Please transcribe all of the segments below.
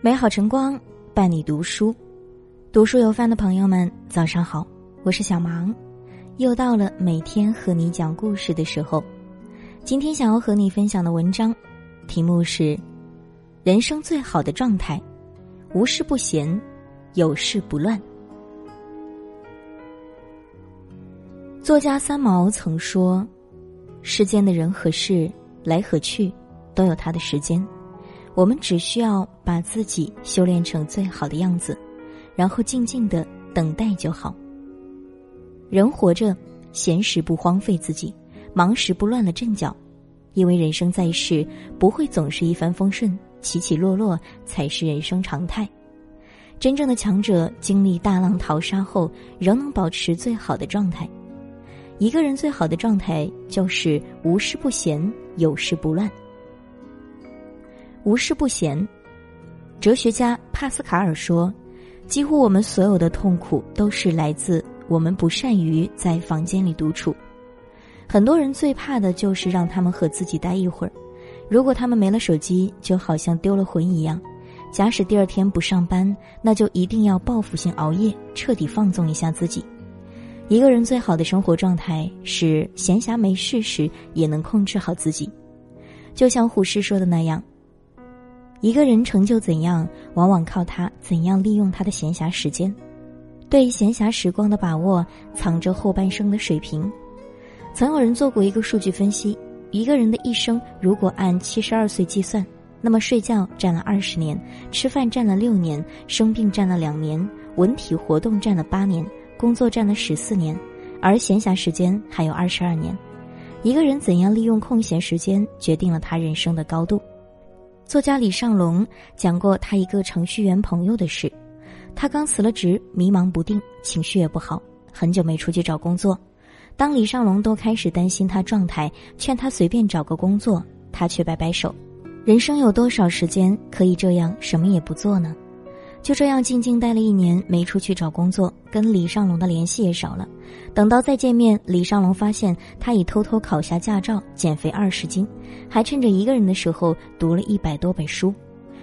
美好晨光伴你读书，读书有饭的朋友们，早上好，我是小芒，又到了每天和你讲故事的时候。今天想要和你分享的文章，题目是：人生最好的状态，无事不闲，有事不乱。作家三毛曾说：“世间的人和事来和去，都有他的时间。”我们只需要把自己修炼成最好的样子，然后静静的等待就好。人活着，闲时不荒废自己，忙时不乱了阵脚，因为人生在世不会总是一帆风顺，起起落落才是人生常态。真正的强者，经历大浪淘沙后，仍能保持最好的状态。一个人最好的状态，就是无事不闲，有事不乱。无事不闲，哲学家帕斯卡尔说：“几乎我们所有的痛苦都是来自我们不善于在房间里独处。很多人最怕的就是让他们和自己待一会儿。如果他们没了手机，就好像丢了魂一样。假使第二天不上班，那就一定要报复性熬夜，彻底放纵一下自己。一个人最好的生活状态是闲暇没事时也能控制好自己，就像胡适说的那样。”一个人成就怎样，往往靠他怎样利用他的闲暇时间。对闲暇时光的把握，藏着后半生的水平。曾有人做过一个数据分析：一个人的一生，如果按七十二岁计算，那么睡觉占了二十年，吃饭占了六年，生病占了两年，文体活动占了八年，工作占了十四年，而闲暇时间还有二十二年。一个人怎样利用空闲时间，决定了他人生的高度。作家李尚龙讲过他一个程序员朋友的事，他刚辞了职，迷茫不定，情绪也不好，很久没出去找工作。当李尚龙都开始担心他状态，劝他随便找个工作，他却摆摆手：“人生有多少时间可以这样什么也不做呢？”就这样静静待了一年，没出去找工作，跟李尚龙的联系也少了。等到再见面，李尚龙发现他已偷偷考下驾照，减肥二十斤，还趁着一个人的时候读了一百多本书，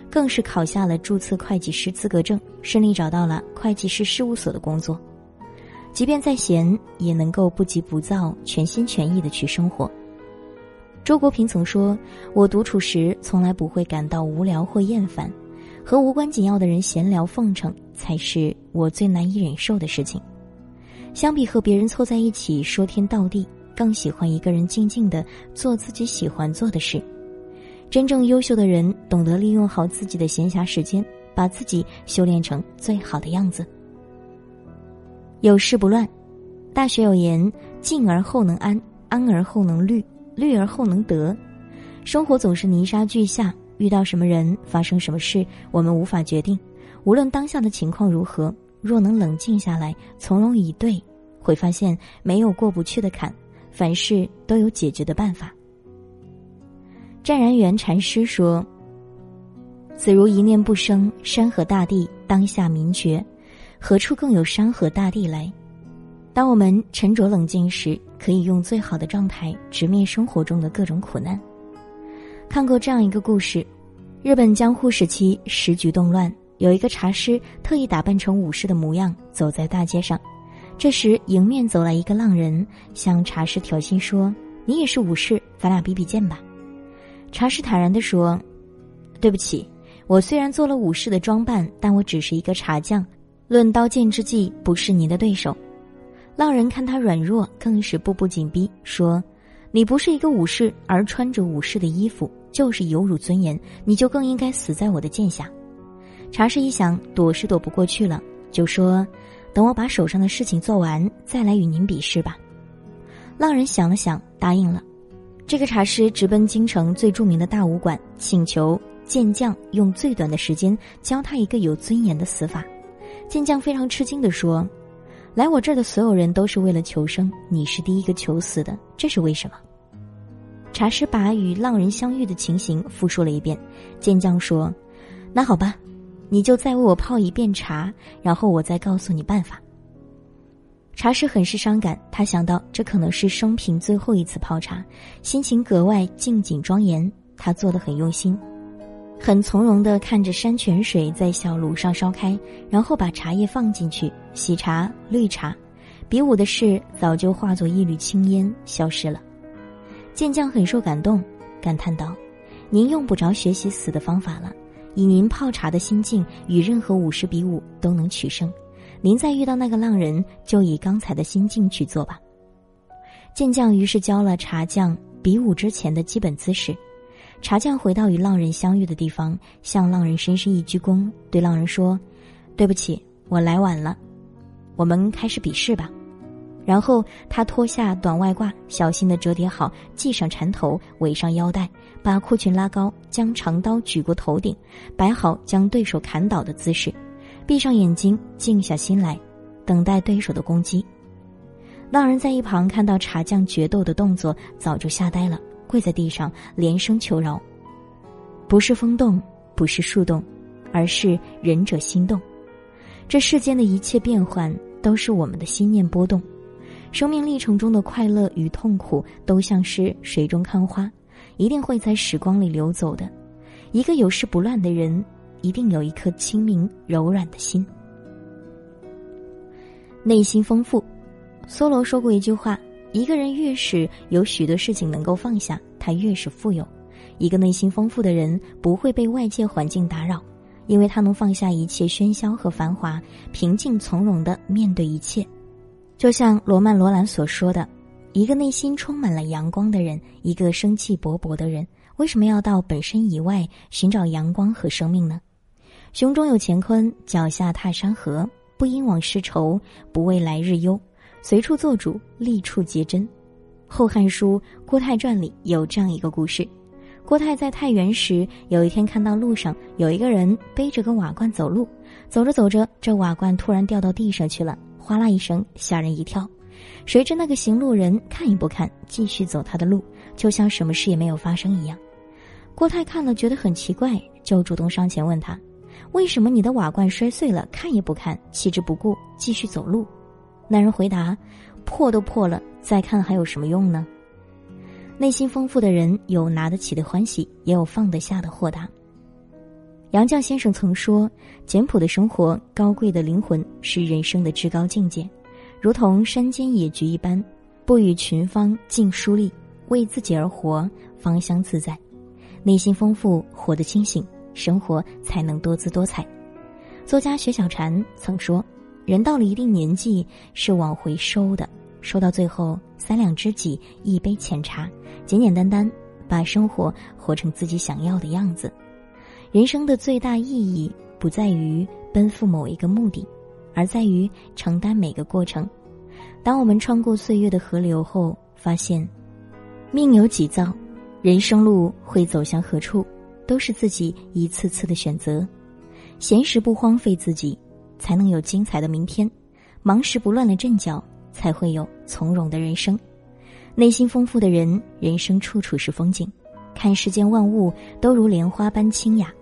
更是考下了注册会计师资格证，顺利找到了会计师事务所的工作。即便再闲，也能够不急不躁、全心全意的去生活。周国平曾说：“我独处时，从来不会感到无聊或厌烦。”和无关紧要的人闲聊奉承，才是我最难以忍受的事情。相比和别人凑在一起说天道地，更喜欢一个人静静的做自己喜欢做的事。真正优秀的人懂得利用好自己的闲暇时间，把自己修炼成最好的样子。有事不乱。大学有言：静而后能安，安而后能虑，虑而后能得。生活总是泥沙俱下。遇到什么人，发生什么事，我们无法决定。无论当下的情况如何，若能冷静下来，从容以对，会发现没有过不去的坎，凡事都有解决的办法。湛然元禅师说：“子如一念不生，山河大地当下明觉，何处更有山河大地来？”当我们沉着冷静时，可以用最好的状态直面生活中的各种苦难。看过这样一个故事：日本江户时期时局动乱，有一个茶师特意打扮成武士的模样走在大街上。这时，迎面走来一个浪人，向茶师挑衅说：“你也是武士，咱俩比比剑吧。”茶师坦然地说：“对不起，我虽然做了武士的装扮，但我只是一个茶匠，论刀剑之技，不是您的对手。”浪人看他软弱，更是步步紧逼，说。你不是一个武士，而穿着武士的衣服，就是有辱尊严。你就更应该死在我的剑下。茶师一想，躲是躲不过去了，就说：“等我把手上的事情做完，再来与您比试吧。”浪人想了想，答应了。这个茶师直奔京城最著名的大武馆，请求剑匠用最短的时间教他一个有尊严的死法。剑匠非常吃惊地说：“来我这儿的所有人都是为了求生，你是第一个求死的，这是为什么？”茶师把与浪人相遇的情形复述了一遍，剑将说：“那好吧，你就再为我泡一遍茶，然后我再告诉你办法。”茶师很是伤感，他想到这可能是生平最后一次泡茶，心情格外静谨庄严。他做的很用心。很从容地看着山泉水在小炉上烧开，然后把茶叶放进去，喜茶、绿茶。比武的事早就化作一缕青烟消失了。剑将很受感动，感叹道：“您用不着学习死的方法了，以您泡茶的心境，与任何武士比武都能取胜。您再遇到那个浪人，就以刚才的心境去做吧。”剑将于是教了茶匠比武之前的基本姿势。茶匠回到与浪人相遇的地方，向浪人深深一鞠躬，对浪人说：“对不起，我来晚了。我们开始比试吧。”然后他脱下短外褂，小心的折叠好，系上缠头，围上腰带，把裤裙拉高，将长刀举过头顶，摆好将对手砍倒的姿势，闭上眼睛，静下心来，等待对手的攻击。浪人在一旁看到茶匠决斗的动作，早就吓呆了，跪在地上连声求饶：“不是风动，不是树动，而是仁者心动。这世间的一切变幻，都是我们的心念波动。生命历程中的快乐与痛苦，都像是水中看花，一定会在时光里流走的。一个有事不乱的人，一定有一颗清明柔软的心，内心丰富。”梭罗说过一句话：“一个人越是有许多事情能够放下，他越是富有。一个内心丰富的人不会被外界环境打扰，因为他能放下一切喧嚣和繁华，平静从容的面对一切。就像罗曼·罗兰所说的：一个内心充满了阳光的人，一个生气勃勃的人，为什么要到本身以外寻找阳光和生命呢？胸中有乾坤，脚下踏山河，不因往事愁，不为来日忧。”随处做主，立处皆真。《后汉书·郭泰传》里有这样一个故事：郭泰在太原时，有一天看到路上有一个人背着个瓦罐走路，走着走着，这瓦罐突然掉到地上去了，哗啦一声，吓人一跳。谁知那个行路人看也不看，继续走他的路，就像什么事也没有发生一样。郭泰看了觉得很奇怪，就主动上前问他：“为什么你的瓦罐摔碎了，看也不看，弃之不顾，继续走路？”男人回答：“破都破了，再看还有什么用呢？”内心丰富的人有拿得起的欢喜，也有放得下的豁达。杨绛先生曾说：“简朴的生活，高贵的灵魂，是人生的至高境界，如同山间野菊一般，不与群芳竞疏丽，为自己而活，芳香自在。内心丰富，活得清醒，生活才能多姿多彩。”作家雪小禅曾说。人到了一定年纪，是往回收的，收到最后三两知己，一杯浅茶，简简单单把生活活成自己想要的样子。人生的最大意义不在于奔赴某一个目的，而在于承担每个过程。当我们穿过岁月的河流后，发现命由己造，人生路会走向何处，都是自己一次次的选择。闲时不荒废自己。才能有精彩的明天，忙时不乱了阵脚，才会有从容的人生。内心丰富的人，人生处处是风景，看世间万物都如莲花般清雅。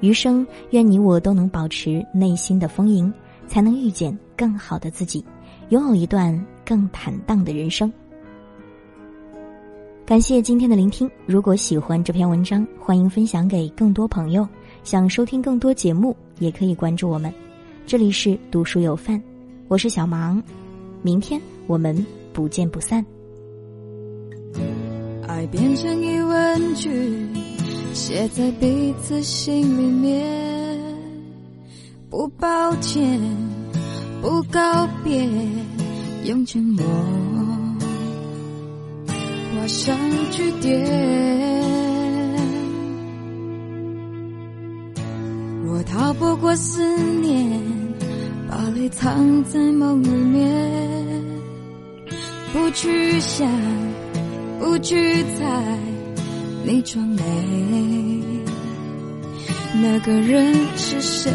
余生，愿你我都能保持内心的丰盈，才能遇见更好的自己，拥有一段更坦荡的人生。感谢今天的聆听，如果喜欢这篇文章，欢迎分享给更多朋友。想收听更多节目，也可以关注我们。这里是读书有范，我是小芒，明天我们不见不散。爱变成疑问句，写在彼此心里面。不抱歉，不告别，用沉默画上句点。若逃不过思念。把泪藏在梦里面，不去想，不去猜，你装美，那个人是谁？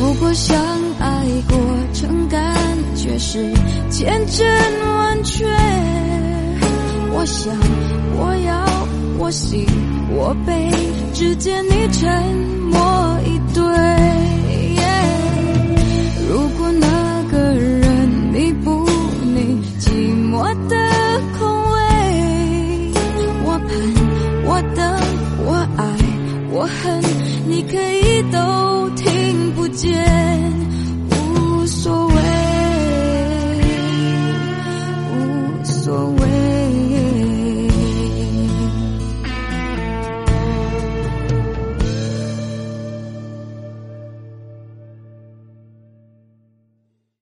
如果相爱过程感觉是千真万确，我想，我要，我喜，我悲，只见你沉。默以对，恨，你可以都。